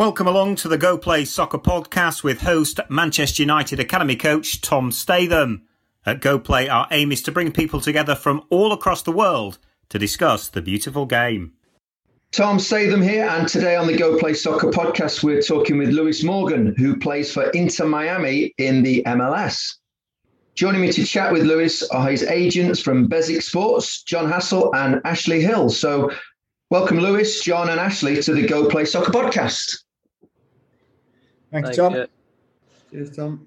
Welcome along to the GoPlay Soccer podcast with host Manchester United Academy coach Tom Statham. At GoPlay, our aim is to bring people together from all across the world to discuss the beautiful game. Tom Statham here, and today on the GoPlay Soccer podcast, we're talking with Lewis Morgan, who plays for Inter Miami in the MLS. Joining me to chat with Lewis are his agents from Beswick Sports, John Hasall and Ashley Hill. So, welcome, Lewis, John, and Ashley to the GoPlay Soccer podcast. Thank you, Tom. Cheers, Tom.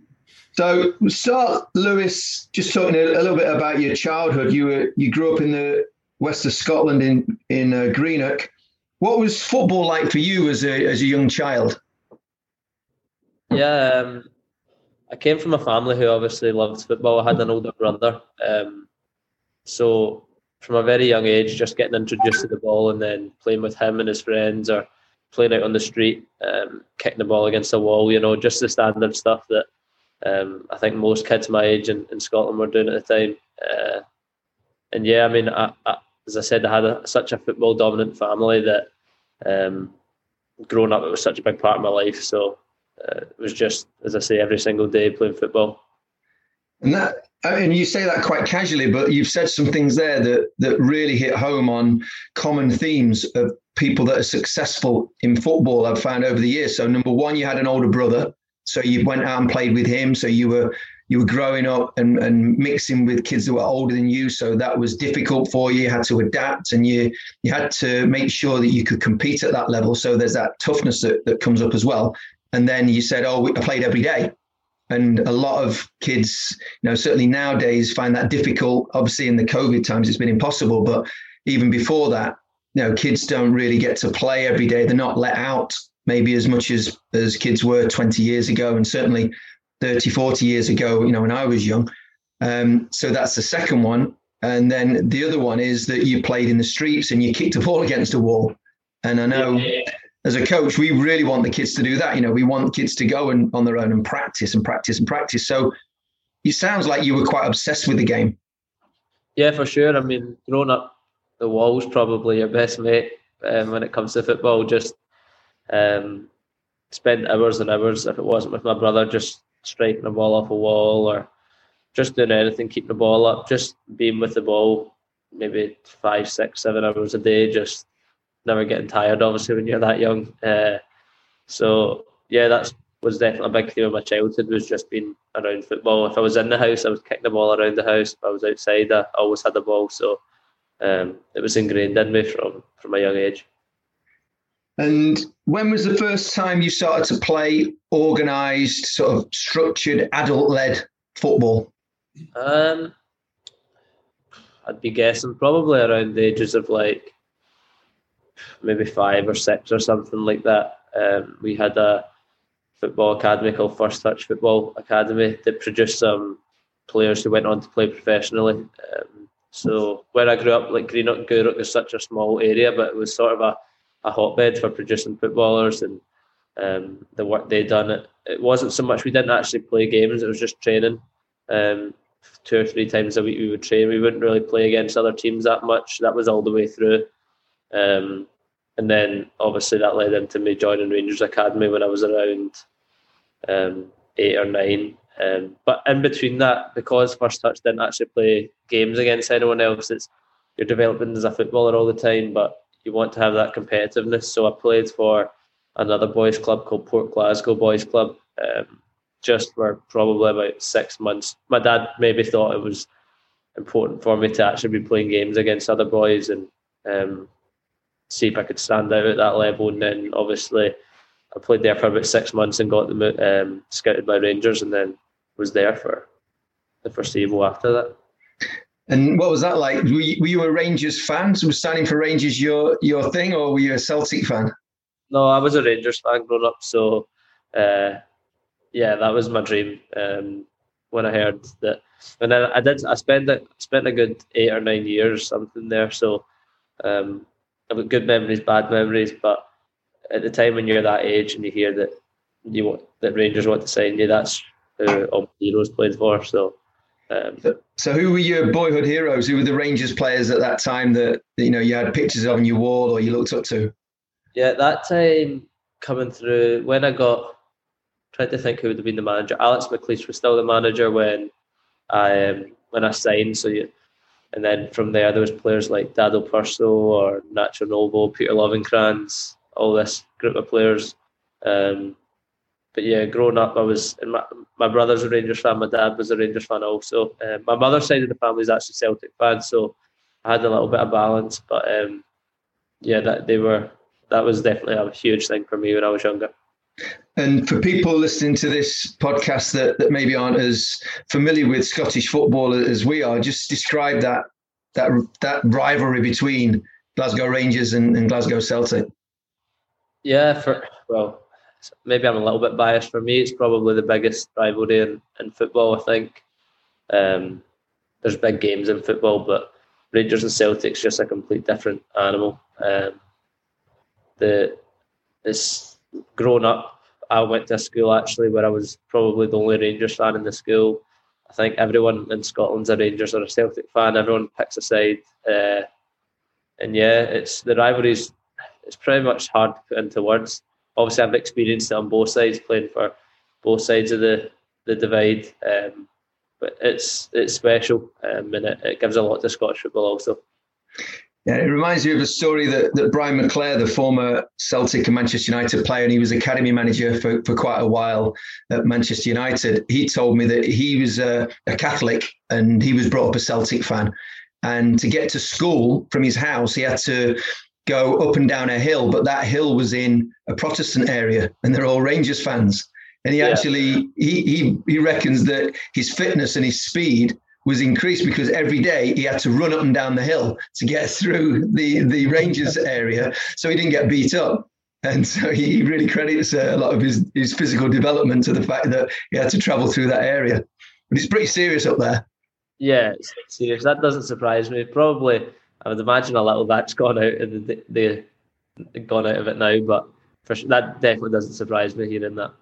So we'll start, Lewis, just talking a, a, little bit about your childhood. You were you grew up in the west of Scotland in in uh, Greenock. What was football like for you as a as a young child? Yeah, um, I came from a family who obviously loved football. I had an older brother, um, so from a very young age, just getting introduced to the ball and then playing with him and his friends, or playing out on the street, um, kicking the ball against the wall, you know, just the standard stuff that um, I think most kids my age in, in Scotland were doing at the time. Uh, and yeah, I mean, I, I, as I said, I had a, such a football dominant family that um, growing up, it was such a big part of my life. So uh, it was just, as I say, every single day playing football. And that, I mean, you say that quite casually, but you've said some things there that that really hit home on common themes of people that are successful in football. I've found over the years. So number one, you had an older brother, so you went out and played with him. So you were you were growing up and, and mixing with kids that were older than you. So that was difficult for you. You had to adapt and you you had to make sure that you could compete at that level. So there's that toughness that, that comes up as well. And then you said, Oh, I played every day. And a lot of kids, you know, certainly nowadays find that difficult. Obviously, in the COVID times, it's been impossible. But even before that, you know, kids don't really get to play every day. They're not let out maybe as much as as kids were 20 years ago, and certainly 30, 40 years ago. You know, when I was young. Um, so that's the second one. And then the other one is that you played in the streets and you kicked a ball against a wall. And I know yeah as a coach, we really want the kids to do that. You know, we want kids to go and on their own and practice and practice and practice. So it sounds like you were quite obsessed with the game. Yeah, for sure. I mean, growing up, the wall's probably your best mate um, when it comes to football. Just um, spend hours and hours, if it wasn't with my brother, just striking a ball off a wall or just doing anything, keeping the ball up, just being with the ball, maybe five, six, seven hours a day, just never getting tired, obviously, when you're that young. Uh, so yeah, that was definitely a big theme of my childhood was just being around football. If I was in the house, I was kicking the ball around the house. If I was outside, I always had the ball. So um, it was ingrained in me from from a young age. And when was the first time you started to play organised, sort of structured, adult-led football? Um, I'd be guessing probably around the ages of like maybe five or six or something like that. Um, we had a football academy called First Touch Football Academy that produced some players who went on to play professionally. Um, so where I grew up, like Greenock, Gourock is such a small area, but it was sort of a, a hotbed for producing footballers and um, the work they'd done. It, it wasn't so much we didn't actually play games; it was just training. Um, two or three times a week we would train. We wouldn't really play against other teams that much. That was all the way through. Um, and then obviously that led into me joining Rangers Academy when I was around um, eight or nine. Um, but in between that, because First Touch didn't actually play games against anyone else, it's you're developing as a footballer all the time, but you want to have that competitiveness. So I played for another boys' club called Port Glasgow Boys Club. Um, just for probably about six months. My dad maybe thought it was important for me to actually be playing games against other boys and um, see if I could stand out at that level. And then obviously I played there for about six months and got them um, scouted by Rangers and then was there for the foreseeable after that. And what was that like? Were you, were you a Rangers fan? So was signing for Rangers your your thing, or were you a Celtic fan? No, I was a Rangers fan growing up. So, uh, yeah, that was my dream. Um, when I heard that, and then I did. I spent a, spent a good eight or nine years something there. So, um, I've got good memories, bad memories, but at the time when you're that age and you hear that you want that Rangers want to sign you, that's who all heroes played for. So, um, so, who were your boyhood heroes? Who were the Rangers players at that time that you know you had pictures of on your wall or you looked up to? Yeah, at that time, coming through when I got trying to think who would have been the manager. Alex McLeish was still the manager when I um, when I signed. So you, and then from there there was players like Dado Prso or Nacho Novo, Peter Lovenkrands, all this group of players. Um, but yeah, growing up, I was my, my brother's a Rangers fan. My dad was a Rangers fan also. Um, my mother's side of the family is actually Celtic fan, so I had a little bit of balance. But um, yeah, that they were that was definitely a huge thing for me when I was younger. And for people listening to this podcast that, that maybe aren't as familiar with Scottish football as we are, just describe that that that rivalry between Glasgow Rangers and, and Glasgow Celtic. Yeah, for well, maybe I'm a little bit biased. For me, it's probably the biggest rivalry in, in football. I think um, there's big games in football, but Rangers and Celtic's just a complete different animal. Um, the it's grown up. I went to a school actually where I was probably the only Rangers fan in the school. I think everyone in Scotland's a Rangers or a Celtic fan. Everyone picks a side, uh, and yeah, it's the rivalries. It's pretty much hard to put into words obviously I've experienced it on both sides, playing for both sides of the the divide. Um, but it's it's special, um, and it, it gives a lot to Scottish football also. Yeah, it reminds me of a story that, that Brian McClair, the former Celtic and Manchester United player, and he was academy manager for, for quite a while at Manchester United. He told me that he was a, a Catholic and he was brought up a Celtic fan. And to get to school from his house, he had to go up and down a hill, but that hill was in a Protestant area, and they're all Rangers fans. And he yeah. actually he, he he reckons that his fitness and his speed was increased because every day he had to run up and down the hill to get through the the Rangers area, so he didn't get beat up. And so he really credits uh, a lot of his his physical development to the fact that he had to travel through that area. But it's pretty serious up there. Yeah, it's serious. That doesn't surprise me. Probably I would imagine a little that's gone out of the, the, the gone out of it now, but for, that definitely doesn't surprise me hearing that.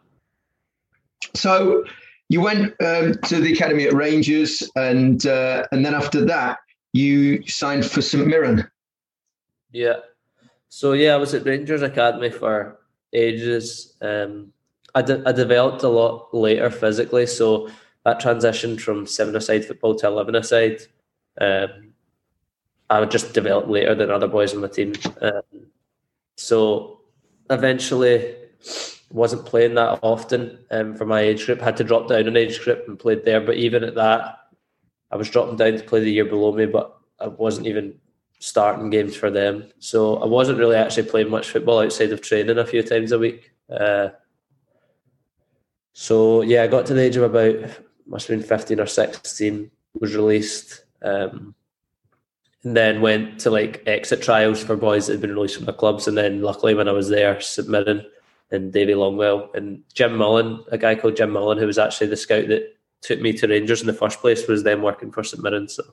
So you went um, to the academy at Rangers, and uh, and then after that you signed for St Mirren. Yeah. So yeah, I was at Rangers Academy for ages. Um, I, de- I developed a lot later physically, so that transition from seven-a-side football to eleven-a-side um, I would just develop later than other boys on the team. Um, so eventually wasn't playing that often um, for my age group. Had to drop down an age group and played there. But even at that, I was dropping down to play the year below me, but I wasn't even starting games for them. So I wasn't really actually playing much football outside of training a few times a week. Uh, so yeah, I got to the age of about must have been fifteen or sixteen. Was released. Um, and then went to like exit trials for boys that had been released from the clubs. And then luckily when I was there, St Mirren and Davy Longwell and Jim Mullen, a guy called Jim Mullen, who was actually the scout that took me to Rangers in the first place, was then working for St Mirren. So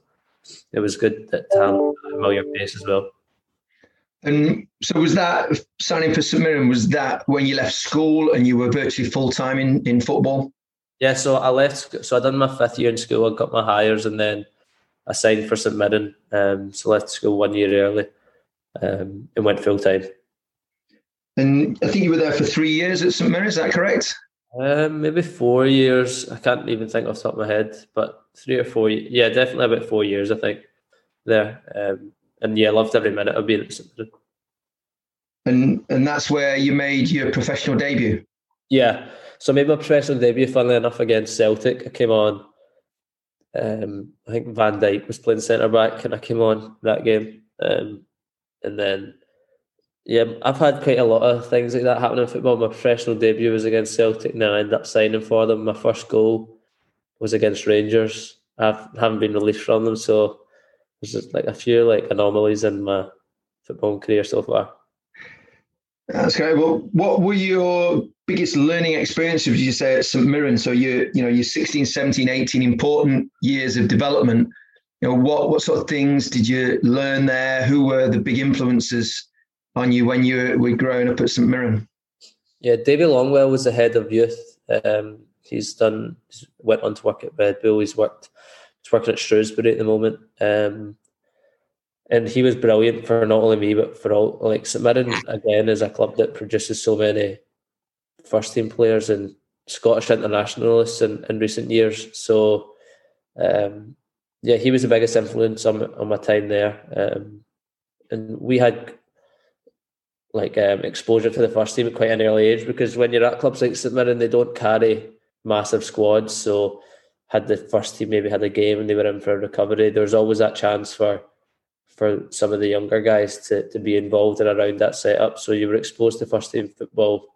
it was good to have a familiar face as well. And so was that signing for St Mirren, was that when you left school and you were virtually full time in, in football? Yeah, so I left so I done my fifth year in school, I got my Highers and then I signed for St Mirren, um, so left school one year early um, and went full time. And I think you were there for three years at St Mirren. Is that correct? Um, maybe four years. I can't even think off the top of my head, but three or four. Yeah, definitely about four years. I think there. Um, and yeah, loved every minute of being at St Mirren. And and that's where you made your professional debut. Yeah, so I made my professional debut. Funnily enough, against Celtic. I came on um, I think Van Dijk was playing centre back, and I came on that game. Um, and then, yeah, I've had quite a lot of things like that happen in football. My professional debut was against Celtic, and then I ended up signing for them. My first goal was against Rangers. I haven't been released from them, so there's just like a few like anomalies in my football career so far. That's great. Well, what were your biggest learning experiences, would you say, at St. Mirren? So you, you know, you're 16, 17, 18, important years of development. You know, what, what sort of things did you learn there? Who were the big influences on you when you were growing up at St. Mirren? Yeah, David Longwell was the head of youth. Um, he's done, went on to work at Red Bull. He's worked, he's working at Shrewsbury at the moment. Um, and he was brilliant for not only me but for all like St Mirren again is a club that produces so many first team players and Scottish internationalists in, in recent years. So um, yeah, he was the biggest influence on, on my time there. Um, and we had like um, exposure to the first team at quite an early age because when you're at clubs like St Mirren, they don't carry massive squads. So had the first team maybe had a game and they were in for a recovery, there was always that chance for for some of the younger guys to, to be involved in around that setup. So you were exposed to first team football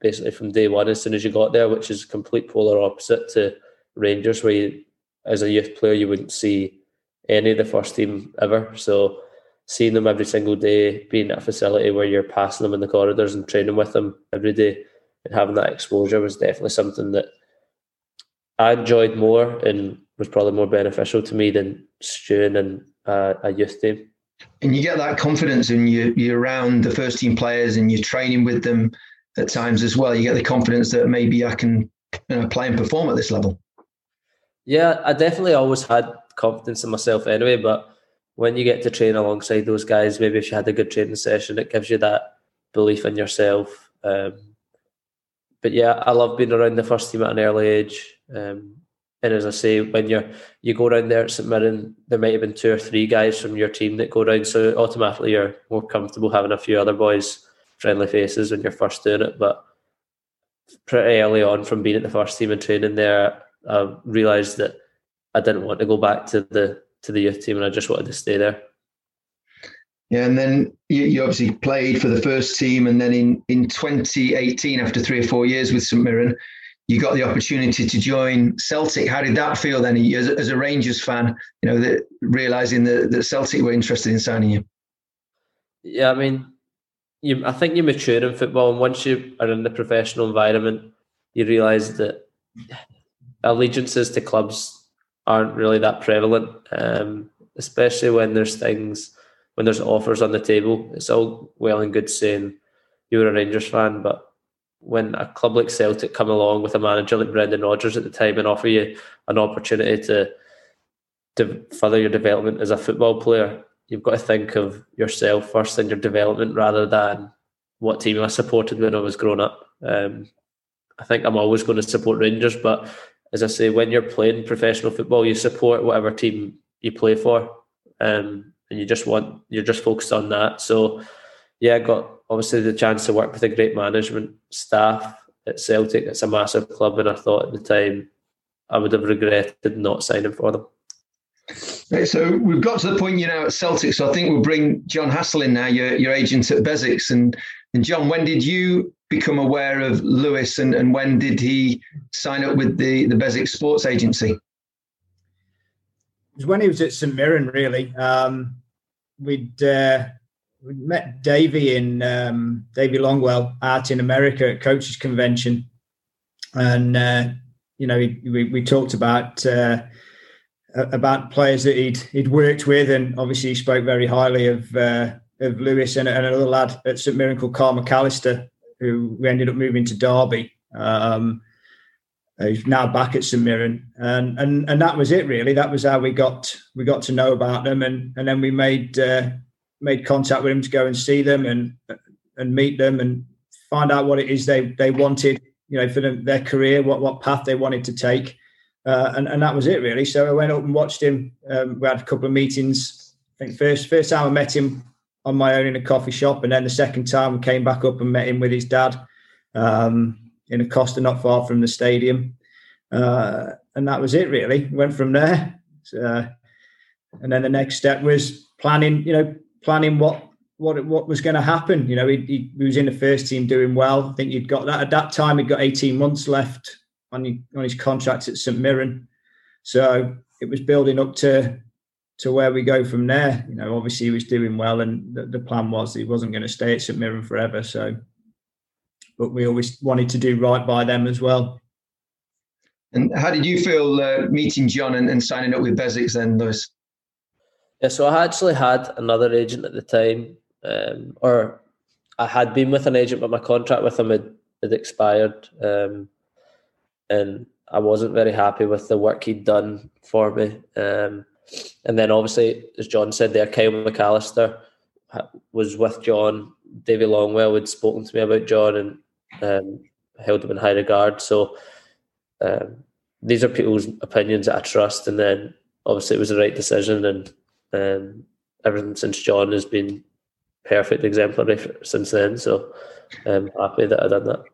basically from day one as soon as you got there, which is a complete polar opposite to Rangers, where you, as a youth player you wouldn't see any of the first team ever. So seeing them every single day, being at a facility where you're passing them in the corridors and training with them every day and having that exposure was definitely something that I enjoyed more and was probably more beneficial to me than stewing in uh, a youth team. And you get that confidence and you, you're around the first team players and you're training with them at times as well. You get the confidence that maybe I can you know, play and perform at this level. Yeah, I definitely always had confidence in myself anyway, but when you get to train alongside those guys, maybe if you had a good training session, it gives you that belief in yourself. Um, but yeah, I love being around the first team at an early age. Um, and as I say, when you're you go around there at St Mirren, there might have been two or three guys from your team that go around, so automatically you're more comfortable having a few other boys friendly faces when you're first doing it. But pretty early on from being at the first team and training there, I realised that I didn't want to go back to the to the youth team, and I just wanted to stay there. Yeah, and then you, you, obviously played for the first team, and then in in 2018, after three or four years with St Mirren, you got the opportunity to join Celtic. How did that feel then, as, as a Rangers fan? You know, that, realizing that, that Celtic were interested in signing you. Yeah, I mean, you, I think you mature in football, and once you are in the professional environment, you realise that allegiances to clubs aren't really that prevalent, um, especially when there's things when there's offers on the table. It's all well and good saying you're a Rangers fan, but when a club like Celtic come along with a manager like Brendan Rodgers at the time and offer you an opportunity to to further your development as a football player, you've got to think of yourself first and your development rather than what team I supported when I was growing up. Um, I think I'm always going to support Rangers, but as I say, when you're playing professional football, you support whatever team you play for, um, and you just want you're just focused on that. So, yeah, I got obviously the chance to work with a great management staff at Celtic. It's a massive club, and I thought at the time I would have regretted not signing for them. So we've got to the point you know at Celtic. So I think we'll bring John Hasall in now, your, your agent at Beswicks. And, and John, when did you become aware of Lewis and, and when did he sign up with the, the Beswick Sports Agency? It was when he was at St Mirren, really. Um, we'd, uh, we met Davy in um, Davy Longwell out in America at Coaches Convention. And, uh, you know, we, we, we talked about. Uh, about players that he'd he'd worked with, and obviously he spoke very highly of uh, of Lewis and, and, another lad at St Mirren called Kyle McAllister, who we ended up moving to Derby. Um, now back at St Mirren, and and and that was it really. That was how we got we got to know about them, and and then we made uh, made contact with them to go and see them and and meet them and find out what it is they they wanted, you know, for them, their career, what what path they wanted to take. Uh, and, and that was it really. So I went up and watched him. Um, we had a couple of meetings. I think first first time I met him on my own in a coffee shop, and then the second time we came back up and met him with his dad um, in a Costa not far from the stadium. Uh, and that was it really. Went from there. Uh, and then the next step was planning. You know, planning what what what was going to happen. You know, he, he, was in the first team doing well. I think he'd got that at that time. He'd got 18 months left on, on his contract at St Mirren. So it was building up to to where we go from there. You know, obviously he was doing well, and the, the plan was he wasn't going to stay at St Mirren forever. So, but we always wanted to do right by them as well. And how did you feel uh, meeting John and, and, signing up with Beswicks then, Lewis? Yeah, so I actually had another agent at the time, um, or I had been with an agent, but my contract with him had, had expired. Um, and I wasn't very happy with the work he'd done for me. Um, and then obviously, as John said there, Kyle McAllister was with John. Davy Longwell had spoken to me about John and um, held him in high regard. So um, these are people's opinions that I trust, and then obviously it was the right decision, and um, everything since John has been perfect, exemplary since then. So I'm happy that I done that.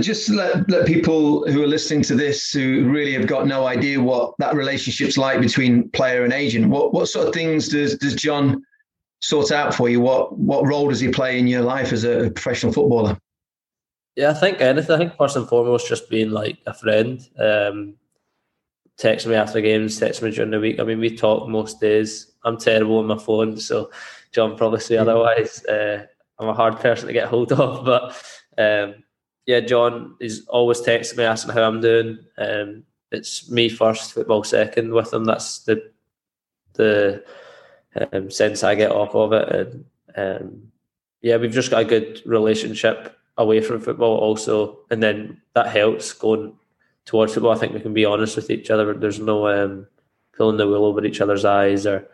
Just let, let people who are listening to this who really have got no idea what that relationship's like between player and agent. What what sort of things does does John sort out for you? What what role does he play in your life as a professional footballer? Yeah, I think anything. I think first and foremost, just being like a friend. Um, text me after games, text me during the week. I mean, we talk most days. I'm terrible on my phone, so John probably say otherwise. Uh, I'm a hard person to get hold of, but um, yeah, John is always texting me asking how I'm doing. Um, it's me first, football second with him. That's the the um, sense I get off of it, and um, yeah, we've just got a good relationship away from football also, and then that helps going towards football. I think we can be honest with each other. There's no um, pulling the wool over each other's eyes or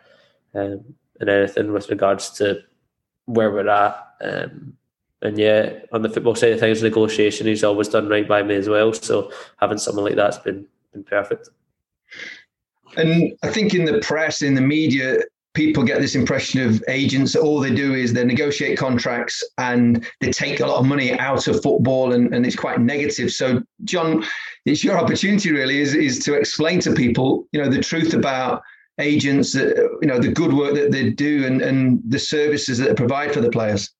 um, and anything with regards to where we're at. Um, and yeah, on the football side of things, negotiation, he's always done right by me as well. So having someone like that's been been perfect. And I think in the press, in the media, people get this impression of agents all they do is they negotiate contracts and they take a lot of money out of football and, and it's quite negative so john it's your opportunity really is, is to explain to people you know the truth about agents uh, you know the good work that they do and, and the services that they provide for the players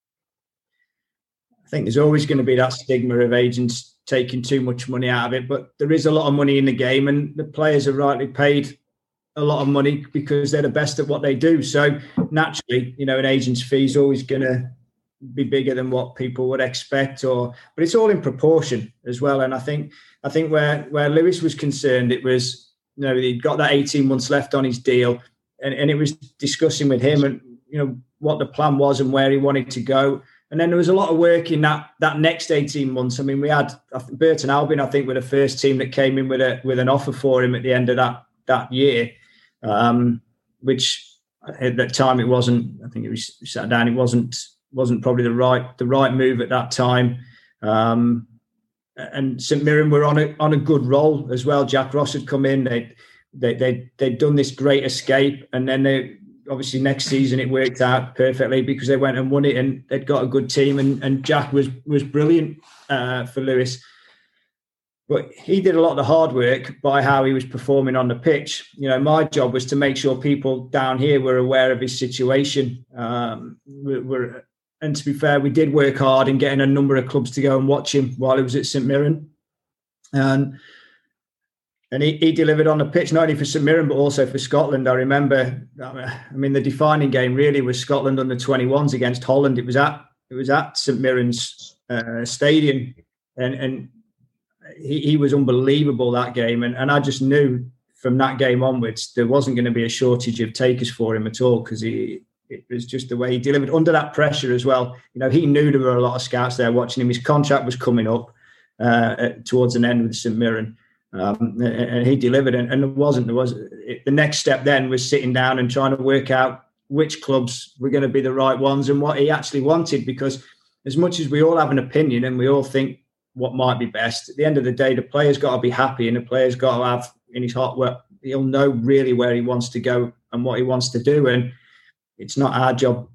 think there's always going to be that stigma of agents taking too much money out of it, but there is a lot of money in the game, and the players are rightly paid a lot of money because they're the best at what they do. So naturally, you know, an agent's fee is always going to be bigger than what people would expect, or but it's all in proportion as well. And I think I think where where Lewis was concerned, it was you know he'd got that 18 months left on his deal, and, and it was discussing with him and you know what the plan was and where he wanted to go. And then there was a lot of work in that that next eighteen months. I mean, we had Burton Albion, I think, were the first team that came in with a with an offer for him at the end of that that year, um, which at that time it wasn't. I think it was sat down. It wasn't wasn't probably the right the right move at that time. Um, and St Mirren were on a on a good roll as well. Jack Ross had come in. They they they they'd done this great escape, and then they obviously next season it worked out perfectly because they went and won it and they'd got a good team and, and Jack was was brilliant uh, for Lewis. But he did a lot of the hard work by how he was performing on the pitch. You know, my job was to make sure people down here were aware of his situation. Um, we're, we're, and to be fair, we did work hard in getting a number of clubs to go and watch him while he was at St Mirren. And and he, he delivered on the pitch not only for St Mirren but also for Scotland. I remember, I mean, the defining game really was Scotland under 21s against Holland. It was at it was at St Mirren's uh, stadium, and and he, he was unbelievable that game. And and I just knew from that game onwards there wasn't going to be a shortage of takers for him at all because he it was just the way he delivered under that pressure as well. You know, he knew there were a lot of scouts there watching him. His contract was coming up uh, towards an end with St Mirren um, and he delivered, and, and it wasn't. There was the next step. Then was sitting down and trying to work out which clubs were going to be the right ones and what he actually wanted. Because as much as we all have an opinion and we all think what might be best, at the end of the day, the player's got to be happy, and the player's got to have in his heart where he'll know really where he wants to go and what he wants to do. And it's not our job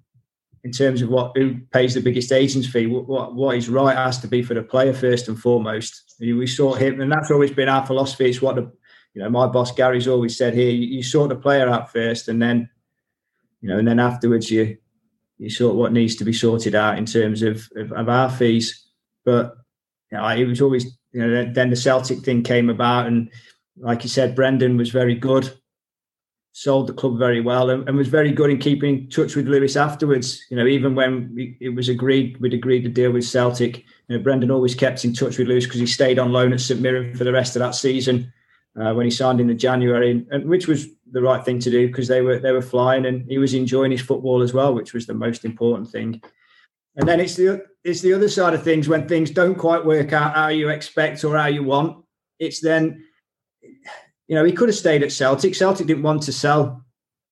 in terms of what who pays the biggest agent's fee. What, what is right has to be for the player first and foremost. We sort him, and that's always been our philosophy. It's what the you know my boss Gary's always said here: you, you sort the player out first, and then you know, and then afterwards you you sort what needs to be sorted out in terms of of, of our fees. But you know, it was always you know then the Celtic thing came about, and like you said, Brendan was very good sold the club very well and, and, was very good in keeping in touch with Lewis afterwards. You know, even when we, it was agreed, we'd agreed to deal with Celtic. You know, Brendan always kept in touch with Lewis because he stayed on loan at St Mirren for the rest of that season uh, when he signed in the January, and which was the right thing to do because they were they were flying and he was enjoying his football as well, which was the most important thing. And then it's the it's the other side of things when things don't quite work out how you expect or how you want. It's then you know, he could have stayed at Celtic. Celtic didn't want to sell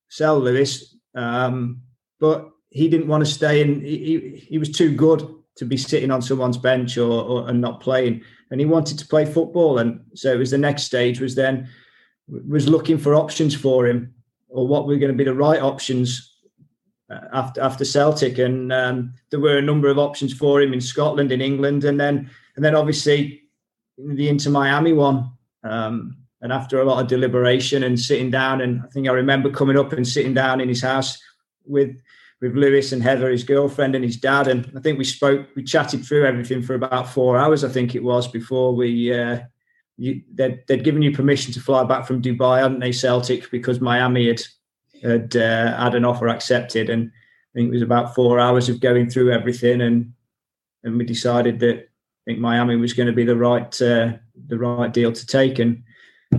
sell Lewis, um, but he didn't want to stay, and he, he, was too good to be sitting on someone's bench or, or, and not playing. And he wanted to play football, and so it was the next stage was then was looking for options for him or what were going to be the right options uh, after after Celtic, and um, there were a number of options for him in Scotland, in England, and then and then obviously the Inter Miami one. Um, and after a lot of deliberation and sitting down, and I think I remember coming up and sitting down in his house with with Lewis and Heather, his girlfriend, and his dad, and I think we spoke, we chatted through everything for about four hours. I think it was before we. Uh, you, they'd, they'd given you permission to fly back from Dubai, hadn't they, Celtic, because Miami had had uh, had an offer accepted, and I think it was about four hours of going through everything, and and we decided that I think Miami was going to be the right uh, the right deal to take, and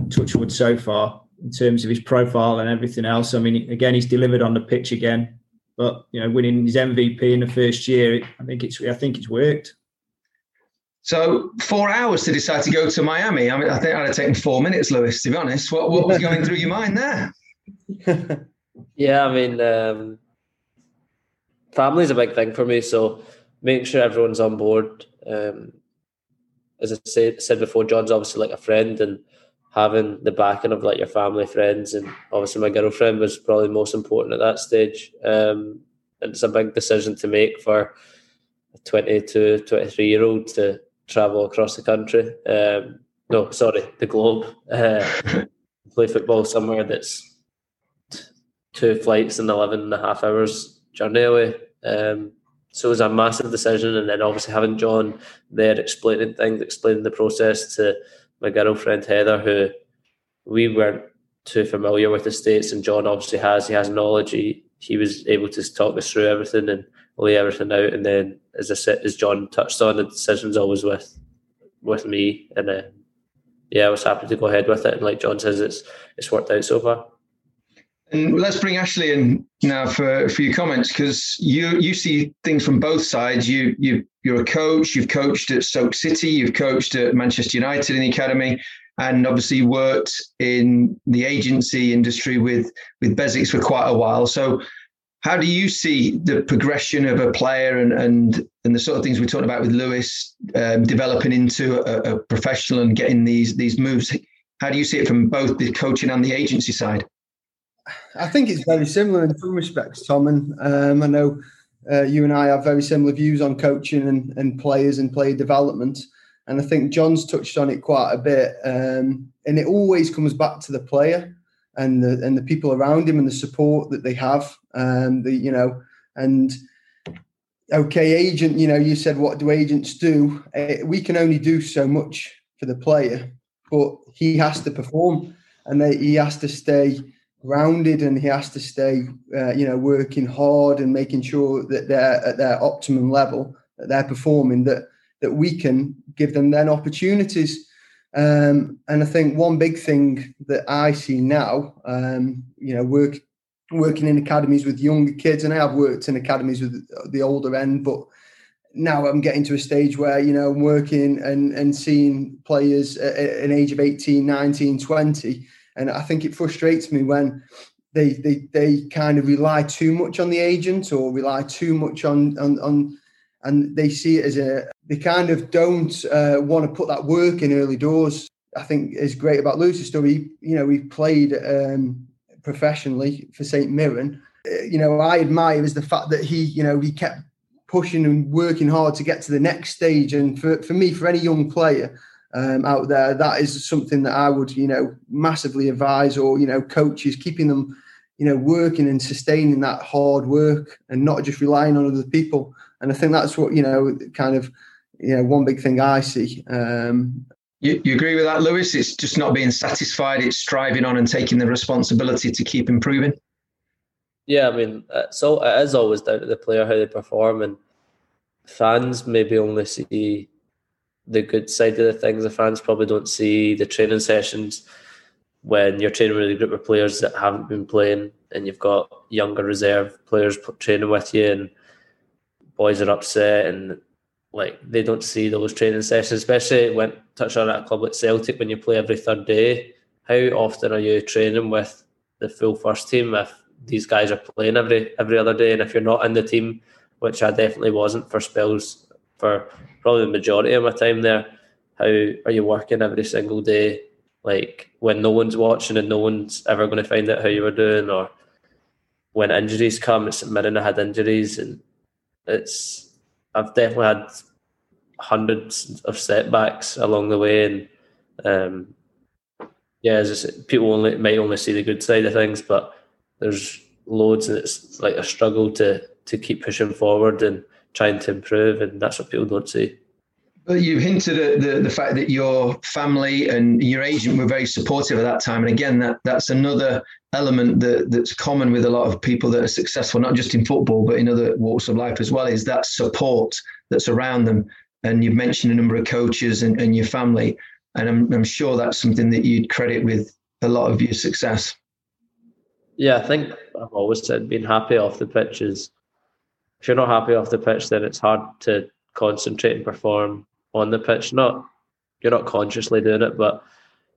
touchwood so far in terms of his profile and everything else. I mean, again, he's delivered on the pitch again, but you know, winning his MVP in the first year, I think it's I think it's worked. So four hours to decide to go to Miami. I mean, I think I'd have taken four minutes, Lewis. To be honest, what what was going through your mind there? yeah, I mean, um, family is a big thing for me. So making sure everyone's on board. Um, as I said, said before, John's obviously like a friend, and having the backing of like your family, friends, and obviously my girlfriend was probably most important at that stage. Um, and it's a big decision to make for a 22, 23 year old to travel across the country. Um, no, sorry, the globe. Uh, play football somewhere that's two flights and 11 and a half hours journey away. Um, so it was a massive decision. And then obviously having John there explaining things, explaining the process to my girlfriend Heather, who we weren't too familiar with the States, and John obviously has, he has knowledge. He, he was able to talk us through everything and lay everything out. And then, as I said, as John touched on, the decision's always with with me. And uh, yeah, I was happy to go ahead with it. And like John says, it's it's worked out so far. And let's bring Ashley in now for, for your comments because you you see things from both sides. You you you're a coach. You've coached at Stoke City. You've coached at Manchester United in the academy, and obviously worked in the agency industry with with Beswicks for quite a while. So, how do you see the progression of a player and and and the sort of things we talked about with Lewis um, developing into a, a professional and getting these these moves? How do you see it from both the coaching and the agency side? I think it's very similar in some respects, Tom. And um, I know uh, you and I have very similar views on coaching and, and players and player development. And I think John's touched on it quite a bit. Um, and it always comes back to the player and the and the people around him and the support that they have. Um, the you know and okay, agent. You know, you said what do agents do? Uh, we can only do so much for the player, but he has to perform and they, he has to stay grounded and he has to stay, uh, you know, working hard and making sure that they're at their optimum level, that they're performing, that that we can give them then opportunities. Um, and I think one big thing that I see now, um, you know, work working in academies with younger kids, and I have worked in academies with the older end, but now I'm getting to a stage where, you know, I'm working and, and seeing players at an age of 18, 19, 20 and I think it frustrates me when they they they kind of rely too much on the agent or rely too much on on, on and they see it as a they kind of don't uh, want to put that work in early doors. I think is great about Lewis's story. You know, he played um, professionally for St Mirren. Uh, you know, I admire is the fact that he, you know, he kept pushing and working hard to get to the next stage. And for, for me, for any young player, um, out there, that is something that I would, you know, massively advise or, you know, coaches keeping them, you know, working and sustaining that hard work and not just relying on other people. And I think that's what, you know, kind of, you know, one big thing I see. Um, you, you agree with that, Lewis? It's just not being satisfied, it's striving on and taking the responsibility to keep improving. Yeah, I mean, so it is always down to the player how they perform, and fans maybe only see the good side of the things. The fans probably don't see the training sessions when you're training with a group of players that haven't been playing, and you've got younger reserve players training with you, and boys are upset, and like they don't see those training sessions, especially when touch on at a club like Celtic when you play every third day. how often are you training with the full first team if these guys are playing every every other day, and if you're not in the team, which I definitely wasn't for spells for probably the majority of my time there. How are you working every single day? Like when no one's watching and no one's ever going to find out how you were doing, or when injuries come, it's admitting I had injuries, and it's I've definitely had hundreds of setbacks along the way, and um, yeah, just, people only might only see the good side of things, but there's loads, and it's like a struggle to to keep pushing forward and trying to improve, and that's what people don't see. But you hinted at the, the fact that your family and your agent were very supportive at that time. And again, that, that's another element that, that's common with a lot of people that are successful, not just in football, but in other walks of life as well, is that support that's around them. And you've mentioned a number of coaches and, and your family. And I'm, I'm sure that's something that you'd credit with a lot of your success. Yeah, I think I've always said being happy off the pitch is if you're not happy off the pitch, then it's hard to concentrate and perform on the pitch. Not you're not consciously doing it, but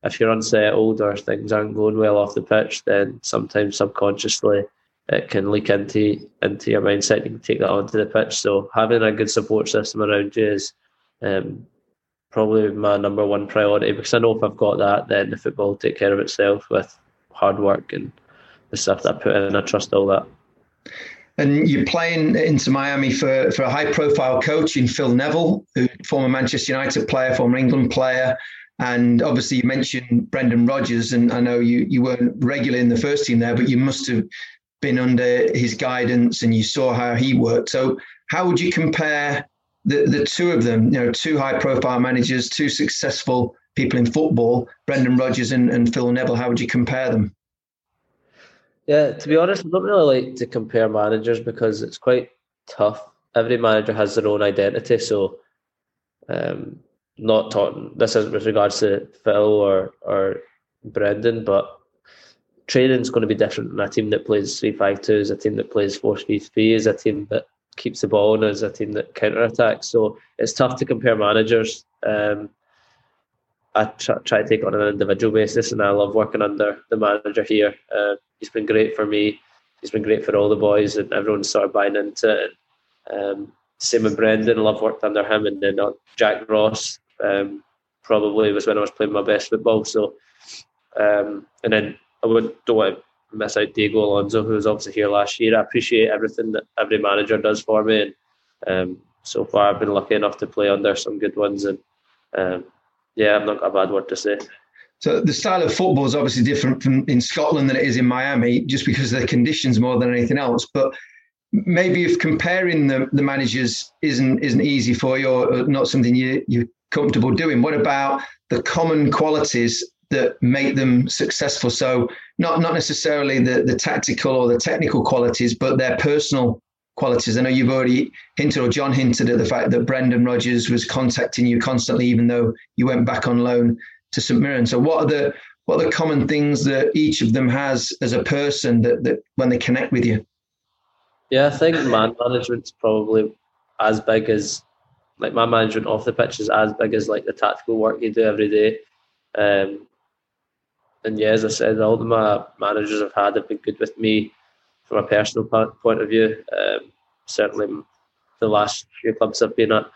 if you're unsettled or things aren't going well off the pitch, then sometimes subconsciously it can leak into into your mindset. You can take that onto the pitch. So having a good support system around you is um, probably my number one priority because I know if I've got that, then the football will take care of itself with hard work and the stuff that I put in. I trust all that and you're playing Inter Miami for, for a high profile coach in Phil Neville, who former Manchester United player, former England player. And obviously, you mentioned Brendan Rodgers, and I know you, you weren't regular in the first team there, but you must have been under his guidance and you saw how he worked. So, how would you compare the, the two of them? You know, two high profile managers, two successful people in football, Brendan Rodgers and, and Phil Neville. How would you compare them? Yeah, to be honest, I don't really like to compare managers because it's quite tough. Every manager has their own identity, so um, not talking. This is with regards to Phil or or Brendan, but training is going to be different. In a team that plays three five two is a team that plays four three three is a team that keeps the ball and is a team that counter attacks. So it's tough to compare managers. Um, I try, try to take on an individual basis, and I love working under the manager here. Uh, he's been great for me. He's been great for all the boys, and everyone's sort of buying into it. Um, same with Brendan, I love worked under him, and then Jack Ross um, probably was when I was playing my best football. So, um, and then I would don't want to miss out Diego Alonso, who was obviously here last year. I appreciate everything that every manager does for me, and um, so far I've been lucky enough to play under some good ones, and um, yeah, I've not got a bad word to say. So the style of football is obviously different from in Scotland than it is in Miami, just because of the conditions more than anything else. But maybe if comparing the, the managers isn't isn't easy for you or not something you you're comfortable doing, what about the common qualities that make them successful? So not not necessarily the the tactical or the technical qualities, but their personal qualities. I know you've already hinted, or John hinted at the fact that Brendan Rodgers was contacting you constantly, even though you went back on loan to St Mirren. So, what are the what are the common things that each of them has as a person that, that when they connect with you? Yeah, I think man management's probably as big as like my management off the pitch is as big as like the tactical work you do every day. Um, and yeah, as I said, all the my managers I've had have been good with me from a personal point of view. Um, certainly, the last few clubs I've been at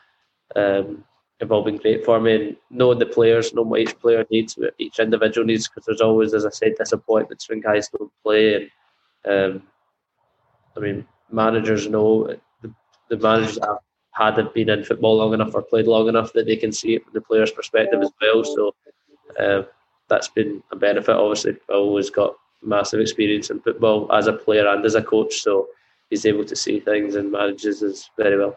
um, have all been great for me. And knowing the players, knowing what each player needs, what each individual needs, because there's always, as I said, disappointments when guys don't play. And um, I mean, managers know the, the managers have had have been in football long enough or played long enough that they can see it from the player's perspective as well. So uh, that's been a benefit. Obviously, I've always got massive experience in football as a player and as a coach, so he's able to see things and manages us very well.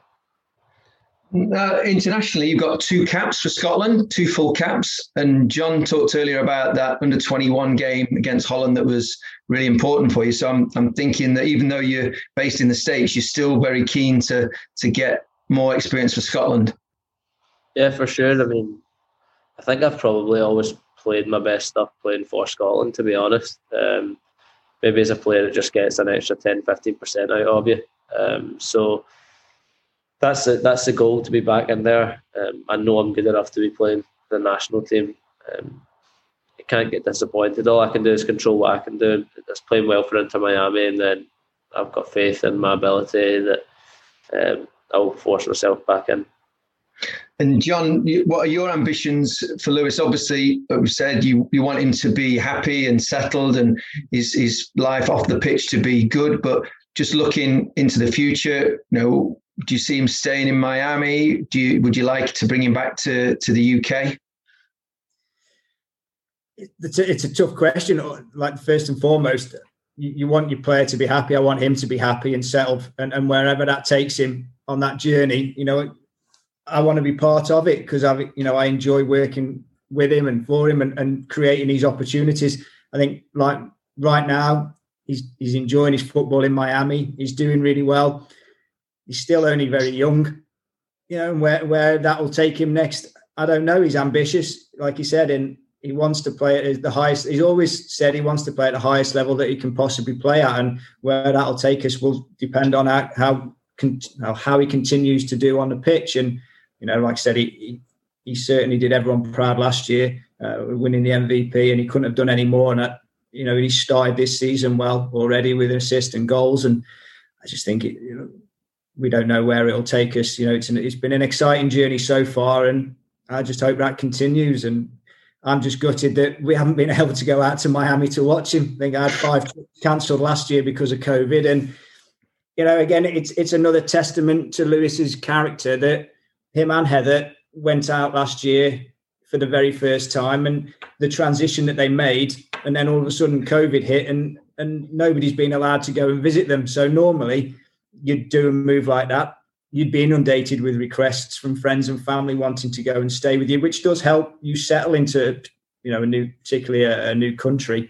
Uh, internationally, you've got two caps for Scotland, two full caps. And John talked earlier about that under 21 game against Holland that was really important for you. So I'm, I'm thinking that even though you're based in the States, you're still very keen to, to get more experience for Scotland. Yeah, for sure. I mean, I think I've probably always played my best stuff playing for Scotland, to be honest. Um, maybe as a player, it just gets an extra 10 15% out of you. Um, so, that's the, that's the goal to be back in there. Um, I know I'm good enough to be playing the national team. Um, can't get disappointed. All I can do is control what I can do. It's playing well for Inter Miami, and then I've got faith in my ability that um, I'll force myself back in. And John, what are your ambitions for Lewis? Obviously, like we said, you, you want him to be happy and settled, and his his life off the pitch to be good. But just looking into the future, you know, do you see him staying in Miami? Do you would you like to bring him back to to the UK? It's a, it's a tough question. Like first and foremost, you, you, want your player to be happy. I want him to be happy and settled, and, and wherever that takes him on that journey, you know, I want to be part of it because I, you know, I enjoy working with him and for him and, and creating these opportunities. I think like right now, he's he's enjoying his football in Miami. He's doing really well. He's still only very young, you know, where where that will take him next, I don't know. He's ambitious, like he said, and he wants to play at the highest. He's always said he wants to play at the highest level that he can possibly play at, and where that'll take us will depend on how how, how he continues to do on the pitch. And you know, like I said, he he, he certainly did everyone proud last year, uh, winning the MVP, and he couldn't have done any more. And you know, he started this season well already with assists and goals, and I just think it, you know, we don't know where it'll take us. You know, it's an, it's been an exciting journey so far, and I just hope that continues. And I'm just gutted that we haven't been able to go out to Miami to watch him. I think I had five cancelled last year because of COVID, and you know, again, it's it's another testament to Lewis's character that him and Heather went out last year for the very first time, and the transition that they made, and then all of a sudden COVID hit, and and nobody's been allowed to go and visit them. So normally you'd do a move like that, you'd be inundated with requests from friends and family wanting to go and stay with you, which does help you settle into, you know, a new, particularly a, a new country.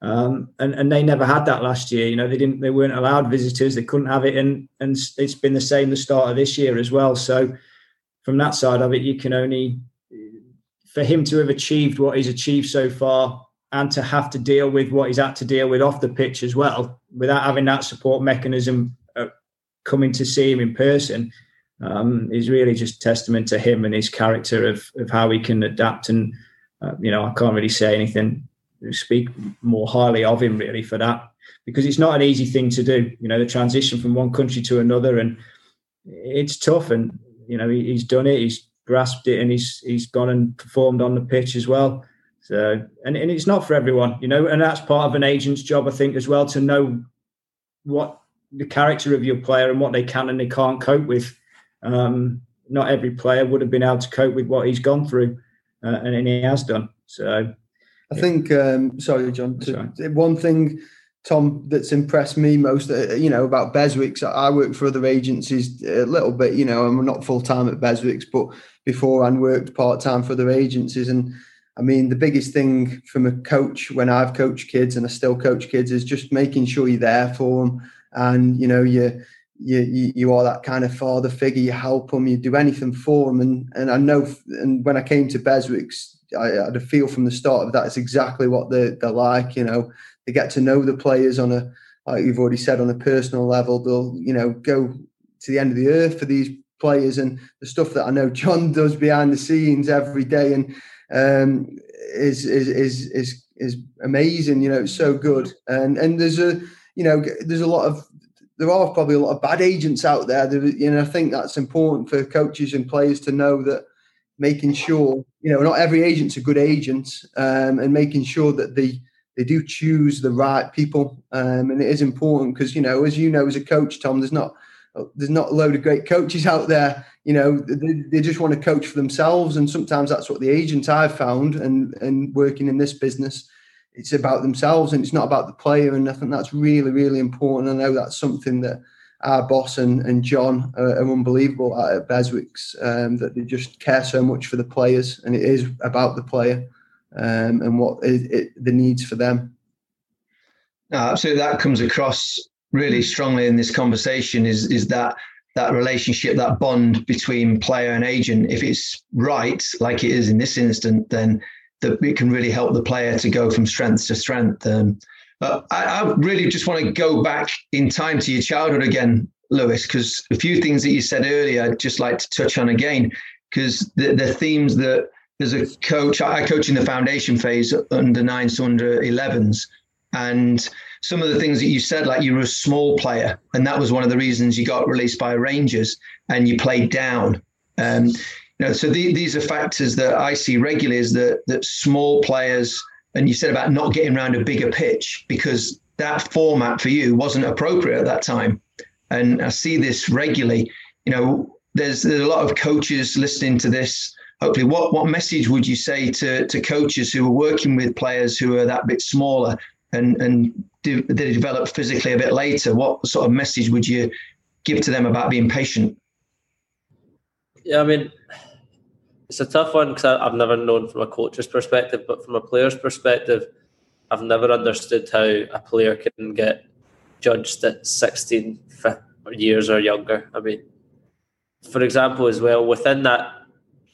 Um, and and they never had that last year. You know, they didn't, they weren't allowed visitors. They couldn't have it, and and it's been the same the start of this year as well. So from that side of it, you can only for him to have achieved what he's achieved so far and to have to deal with what he's had to deal with off the pitch as well without having that support mechanism coming to see him in person um, is really just testament to him and his character of, of how he can adapt. And, uh, you know, I can't really say anything, speak more highly of him really for that, because it's not an easy thing to do, you know, the transition from one country to another. And it's tough. And, you know, he, he's done it, he's grasped it, and he's, he's gone and performed on the pitch as well. So, and, and it's not for everyone, you know, and that's part of an agent's job, I think, as well, to know what the character of your player and what they can and they can't cope with. Um, not every player would have been able to cope with what he's gone through, uh, and he has done. So, I think. Um, sorry, John. To, one thing, Tom, that's impressed me most, uh, you know, about Beswicks. I work for other agencies a little bit. You know, I'm not full time at Beswicks, but before I worked part time for other agencies, and I mean, the biggest thing from a coach when I've coached kids and I still coach kids is just making sure you're there for them and you know you you you are that kind of father figure. You help them, you do anything for them, and and I know. And when I came to Beswicks, I had a feel from the start of that. It's exactly what they they're like. You know, they get to know the players on a like you've already said on a personal level. They'll you know go to the end of the earth for these players and the stuff that I know John does behind the scenes every day and um, is, is is is is amazing. You know, it's so good. And and there's a you know, there's a lot of there are probably a lot of bad agents out there. That, you know, I think that's important for coaches and players to know that making sure, you know, not every agent's a good agent, um, and making sure that they they do choose the right people. Um, and it is important because you know, as you know, as a coach, Tom, there's not there's not a load of great coaches out there. You know, they, they just want to coach for themselves, and sometimes that's what the agents I've found, and and working in this business it's about themselves and it's not about the player. And I think that's really, really important. I know that's something that our boss and, and John are, are unbelievable at, at Beswicks, um, that they just care so much for the players and it is about the player um, and what it, it, the needs for them. No, absolutely. That comes across really strongly in this conversation is, is that that relationship, that bond between player and agent, if it's right, like it is in this instant, then that it can really help the player to go from strength to strength. Um, I, I, really just want to go back in time to your childhood again, Lewis, because a few things that you said earlier, I'd just like to touch on again, because the, the themes that there's a coach. I coach in the foundation phase under nines to under 11s, and some of the things that you said, like you were a small player, and that was one of the reasons you got released by Rangers, and you played down. Um, you know, so the, these are factors that I see regularly is that that small players, and you said about not getting around a bigger pitch because that format for you wasn't appropriate at that time, and I see this regularly. You know, there's, there's a lot of coaches listening to this. Hopefully, what what message would you say to to coaches who are working with players who are that bit smaller and and do, they develop physically a bit later? What sort of message would you give to them about being patient? Yeah, I mean, it's a tough one because I've never known from a coach's perspective, but from a player's perspective, I've never understood how a player can get judged at 16 years or younger. I mean, for example, as well, within that,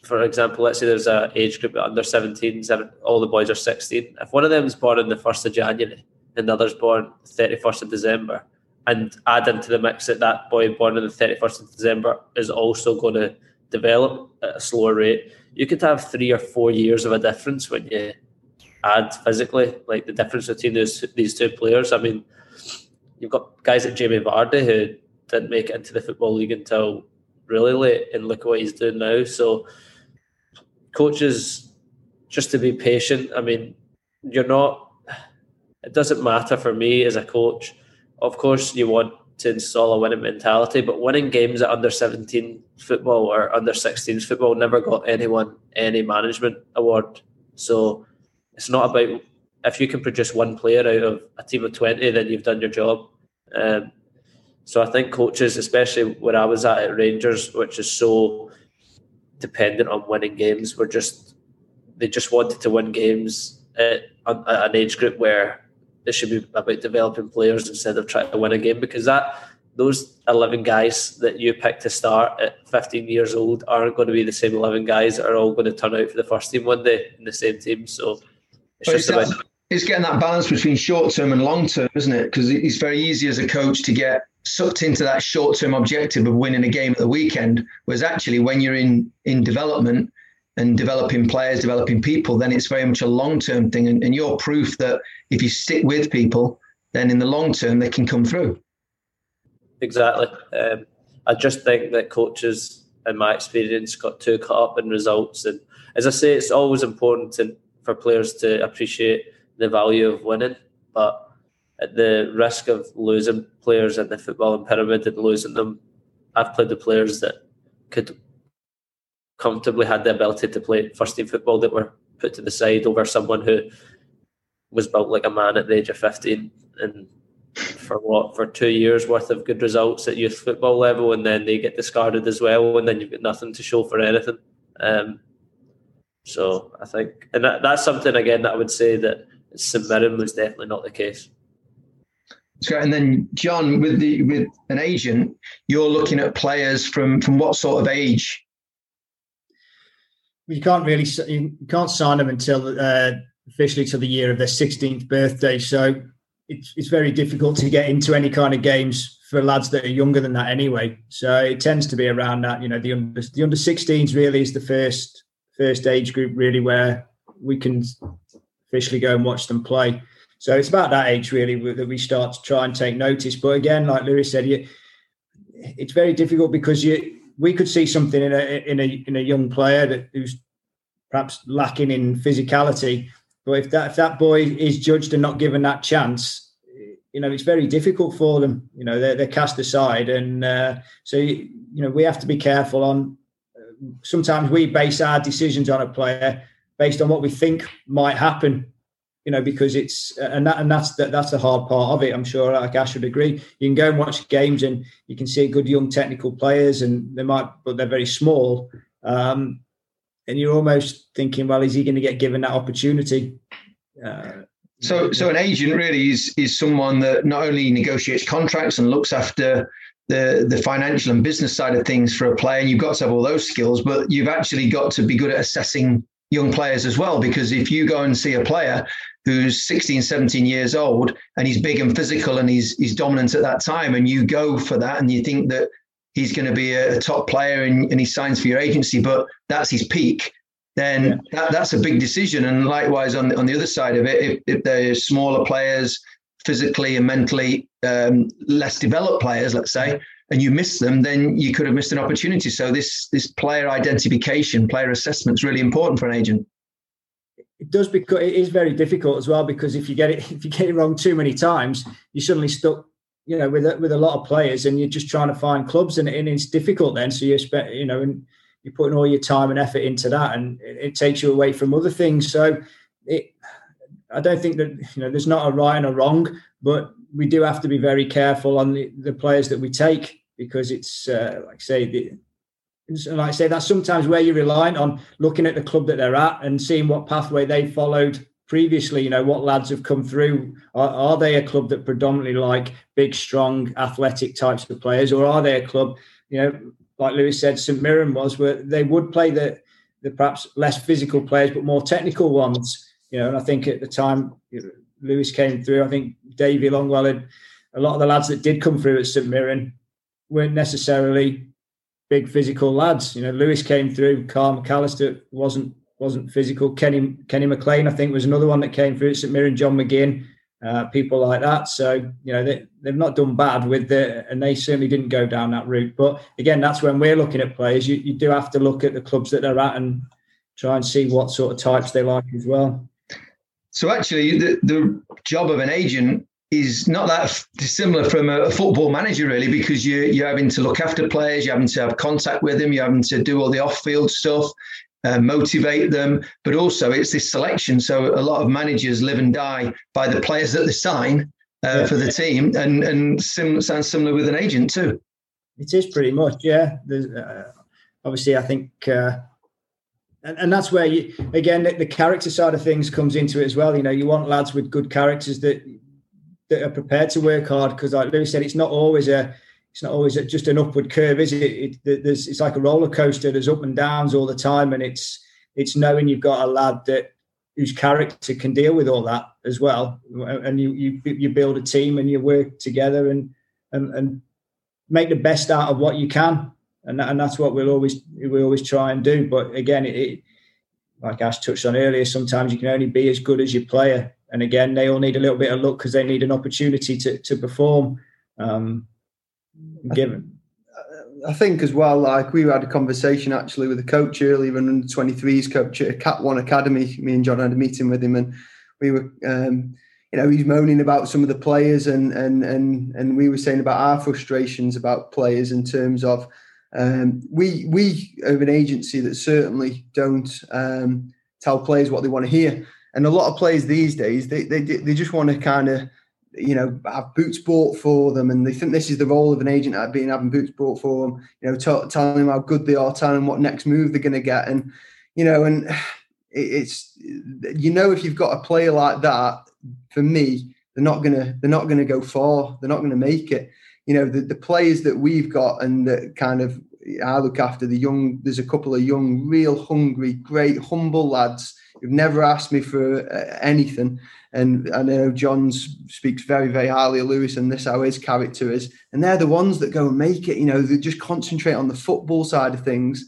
for example, let's say there's a age group under 17, seven, all the boys are 16. If one of them is born on the 1st of January and the other's born 31st of December, and add into the mix that that boy born on the 31st of December is also going to develop at a slower rate, you could have three or four years of a difference when you add physically, like the difference between those, these two players. I mean, you've got guys like Jamie Vardy who didn't make it into the Football League until really late, and look at what he's doing now. So, coaches, just to be patient. I mean, you're not. It doesn't matter for me as a coach. Of course, you want to install a winning mentality, but winning games at under 17 football or under 16s football never got anyone any management award. So it's not about if you can produce one player out of a team of 20, then you've done your job. Um, so I think coaches, especially where I was at at Rangers, which is so dependent on winning games, were just they just wanted to win games at, at an age group where it should be about developing players instead of trying to win a game because that those 11 guys that you pick to start at 15 years old aren't going to be the same 11 guys that are all going to turn out for the first team one day in the same team. So it's just about. It's getting that balance between short term and long term, isn't it? Because it's very easy as a coach to get sucked into that short term objective of winning a game at the weekend. was actually, when you're in in development and developing players, developing people, then it's very much a long term thing. And, and you're proof that if you stick with people, then in the long term they can come through. Exactly. Um, I just think that coaches, in my experience, got too caught up in results. And as I say, it's always important to, for players to appreciate the value of winning, but at the risk of losing players in the footballing pyramid and losing them, I've played the players that could comfortably had the ability to play first team football that were put to the side over someone who was built like a man at the age of 15 and for what for two years worth of good results at youth football level and then they get discarded as well and then you've got nothing to show for anything. Um, so I think and that, that's something again that I would say that St Mirren was definitely not the case so, and then John, with the with an agent, you're looking at players from from what sort of age? You can't really you can't sign them until uh, officially to the year of their 16th birthday. So it's it's very difficult to get into any kind of games for lads that are younger than that anyway. So it tends to be around that. You know, the under the under 16s really is the first first age group really where we can officially go and watch them play. So it's about that age really that we start to try and take notice. But again, like Lewis said, you, it's very difficult because you we could see something in a in a in a young player that who's perhaps lacking in physicality. But if that if that boy is judged and not given that chance, you know it's very difficult for them. You know they're, they're cast aside, and uh, so you know we have to be careful on. Uh, sometimes we base our decisions on a player based on what we think might happen you know, because it's and that and that's the, that's the hard part of it. I'm sure, like Ash would agree. You can go and watch games, and you can see good young technical players, and they might, but they're very small. Um, and you're almost thinking, well, is he going to get given that opportunity? Uh, so, so an agent really is is someone that not only negotiates contracts and looks after the the financial and business side of things for a player, and you've got to have all those skills, but you've actually got to be good at assessing young players as well. Because if you go and see a player who's 16, 17 years old and he's big and physical and he's he's dominant at that time, and you go for that and you think that he's going to be a, a top player and, and he signs for your agency, but that's his peak. then yeah. that, that's a big decision. And likewise, on the, on the other side of it, if, if they're smaller players, physically and mentally um, less developed players, let's say, and you miss them, then you could have missed an opportunity. So this this player identification, player assessment is really important for an agent. It does because it is very difficult as well because if you get it if you get it wrong too many times, you're suddenly stuck, you know, with a, with a lot of players, and you're just trying to find clubs, and, and it's difficult then. So you expect, you know, and you're putting all your time and effort into that, and it, it takes you away from other things. So it, I don't think that you know there's not a right and a wrong, but we do have to be very careful on the, the players that we take because it's uh, like I say the, like I say that's sometimes where you're reliant on looking at the club that they're at and seeing what pathway they followed previously. You know what lads have come through. Are, are they a club that predominantly like big, strong, athletic types of players, or are they a club? You know, like Lewis said, St Mirren was where they would play the the perhaps less physical players but more technical ones. You know, and I think at the time Lewis came through. I think Davy Longwell had a lot of the lads that did come through at St Mirren weren't necessarily big physical lads. You know, Lewis came through. Kyle McAllister wasn't wasn't physical. Kenny Kenny McLean, I think, was another one that came through St Mirren. John McGinn, uh, people like that. So you know they they've not done bad with the, and they certainly didn't go down that route. But again, that's when we're looking at players. You you do have to look at the clubs that they're at and try and see what sort of types they like as well. So actually, the, the job of an agent is not that dissimilar from a football manager, really, because you, you're having to look after players, you're having to have contact with them, you're having to do all the off-field stuff, uh, motivate them, but also it's this selection. So a lot of managers live and die by the players that they sign uh, yeah. for the team, and and sim- sounds similar with an agent too. It is pretty much, yeah. Uh, obviously, I think. Uh, and, and that's where you again the, the, character side of things comes into it as well. You know, you want lads with good characters that that are prepared to work hard because, like Lewis said, it's not always a it's not always a, just an upward curve, is it? it there's, it's like a roller coaster. There's up and downs all the time, and it's it's knowing you've got a lad that whose character can deal with all that as well, and you you you build a team and you work together and and, and make the best out of what you can and and that's what we'll always we always try and do. But again, it, it, like Ash touched on earlier, sometimes you can only be as good as your player, and again, they all need a little bit of luck because they need an opportunity to to perform. Um, given. I think as well, like we had a conversation actually with a coach earlier, an under 23s coach at Cat One Academy. Me and John had a meeting with him, and we were, um, you know, he's moaning about some of the players, and and and and we were saying about our frustrations about players in terms of um, we we are an agency that certainly don't um, tell players what they want to hear, and a lot of players these days they they they just want to kind of you know have boots bought for them, and they think this is the role of an agent at being having boots bought for them. You know, t- telling them how good they are, telling them what next move they're going to get, and you know, and it's you know if you've got a player like that, for me, they're not gonna they're not gonna go far. They're not gonna make it you know the, the players that we've got and that kind of I look after the young. There's a couple of young, real hungry, great, humble lads who've never asked me for uh, anything. And I know Johns speaks very, very highly of Lewis and this how his character is. And they're the ones that go and make it. You know, they just concentrate on the football side of things,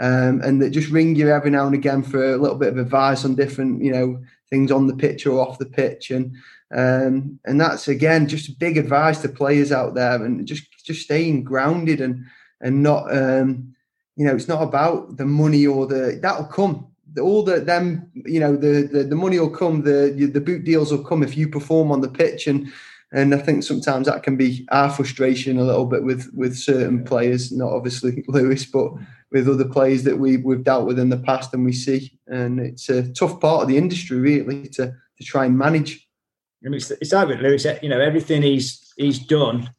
um, and that just ring you every now and again for a little bit of advice on different, you know, things on the pitch or off the pitch. And um, and that's again just big advice to players out there and just just staying grounded and and not um, you know it's not about the money or the that'll come all the them you know the, the the money will come the the boot deals will come if you perform on the pitch and and I think sometimes that can be our frustration a little bit with with certain players, not obviously Lewis, but with other players that we we've dealt with in the past and we see. And it's a tough part of the industry really to to try and manage. And it's, it's like with Lewis, you know, everything he's he's done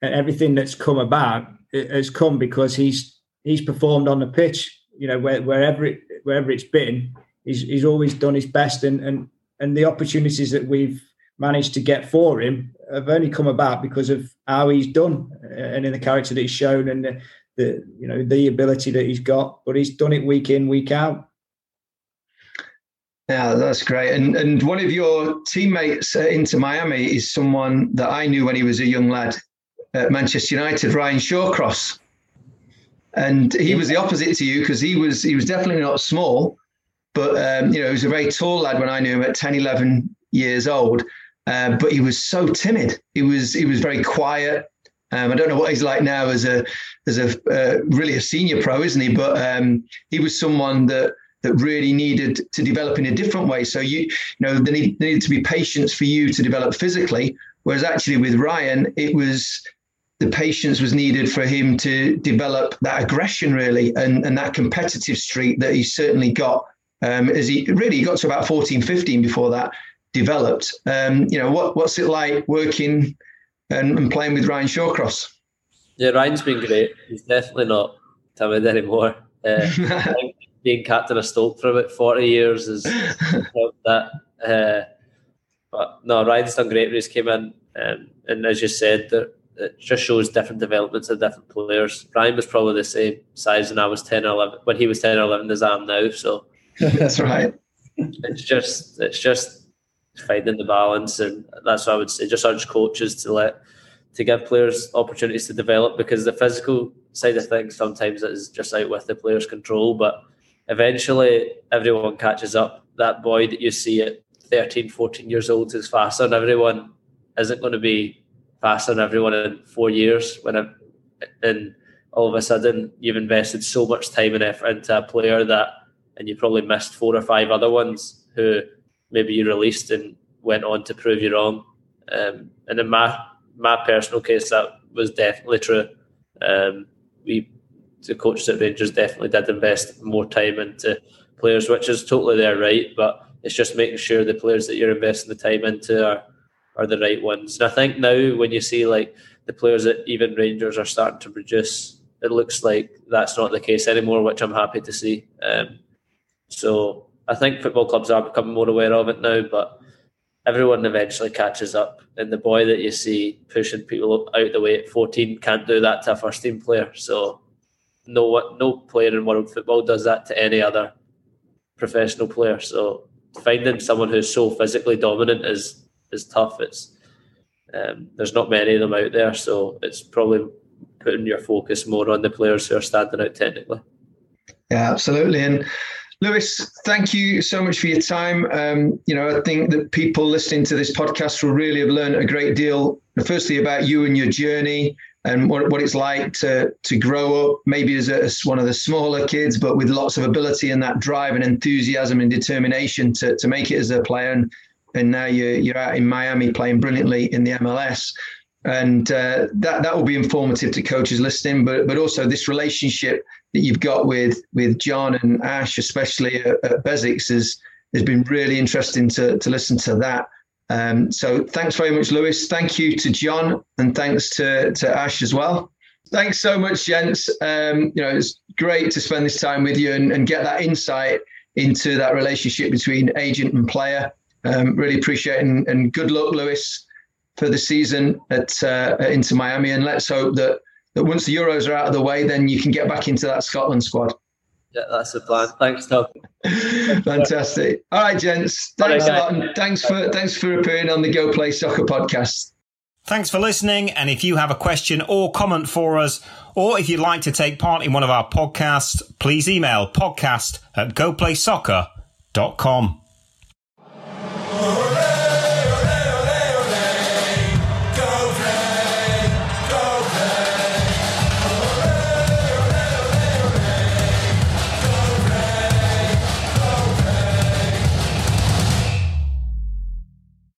and everything that's come about has come because he's he's performed on the pitch. You know, where, wherever it wherever it's been, he's he's always done his best, and and and the opportunities that we've managed to get for him have only come about because of how he's done uh, and in the character that he's shown and the, the you know the ability that he's got. But he's done it week in week out. Yeah, that's great. And and one of your teammates uh, Inter Miami is someone that I knew when he was a young lad at Manchester United, Ryan Shawcross. And he was the opposite to you because he was he was definitely not small, but um, you know, he was a very tall lad when I knew him at 10, 11 years old. Uh, but he was so timid. He was he was very quiet. Um, I don't know what he's like now as a as a uh, really a senior pro, isn't he? But um, he was someone that that really needed to develop in a different way. So you you know there, need, there needed to be patience for you to develop physically, whereas actually with Ryan it was the patience was needed for him to develop that aggression really and, and that competitive streak that he certainly got um, as he really got to about 14 15 before that developed. Um, you know what what's it like working and, and playing with Ryan Shawcross? Yeah Ryan's been great. He's definitely not timid anymore. Uh, being captain of Stoke for about 40 years is that uh, but no Ryan's done great he's came in um, and as you said that it just shows different developments of different players. Ryan was probably the same size when I was 10 or 11, when he was 10 or 11 as I am now. So that's right. It's just, it's just finding the balance. And that's what I would say. Just urge coaches to let, to give players opportunities to develop because the physical side of things sometimes is just out with the player's control. But eventually everyone catches up. That boy that you see at 13, 14 years old is faster and everyone isn't going to be faster than everyone in four years. When I, and all of a sudden you've invested so much time and effort into a player that, and you probably missed four or five other ones who maybe you released and went on to prove you wrong. Um, and in my my personal case, that was definitely true. Um, we the coaches at Rangers definitely did invest more time into players, which is totally their right. But it's just making sure the players that you're investing the time into are are the right ones. And I think now when you see like the players that even Rangers are starting to produce, it looks like that's not the case anymore, which I'm happy to see. Um, so I think football clubs are becoming more aware of it now, but everyone eventually catches up. And the boy that you see pushing people out the way at 14 can't do that to a first team player. So no no player in world football does that to any other professional player. So finding someone who's so physically dominant is is tough. It's um, there's not many of them out there, so it's probably putting your focus more on the players who are standing out technically. Yeah, absolutely. And Lewis, thank you so much for your time. Um, you know, I think that people listening to this podcast will really have learned a great deal. Firstly, about you and your journey and what, what it's like to to grow up, maybe as, a, as one of the smaller kids, but with lots of ability and that drive and enthusiasm and determination to to make it as a player. And and now you're you're out in Miami playing brilliantly in the MLS, and uh, that that will be informative to coaches listening. But but also this relationship that you've got with with John and Ash, especially at, at has has been really interesting to to listen to that. Um, so thanks very much, Lewis. Thank you to John, and thanks to to Ash as well. Thanks so much, gents. Um, you know, it's great to spend this time with you and, and get that insight into that relationship between agent and player. Um, really appreciate and, and, good luck, Lewis, for the season at uh, Inter Miami. And let's hope that, that once the Euros are out of the way, then you can get back into that Scotland squad. Yeah, that's the plan. Thanks, Tom. Fantastic. All right, gents. Thanks right, a lot. And thanks for thanks for appearing on the GoPlay Soccer podcast. Thanks for listening. And if you have a question or comment for us, or if you'd like to take part in one of our podcasts, please email podcast at goplaysoccer.com.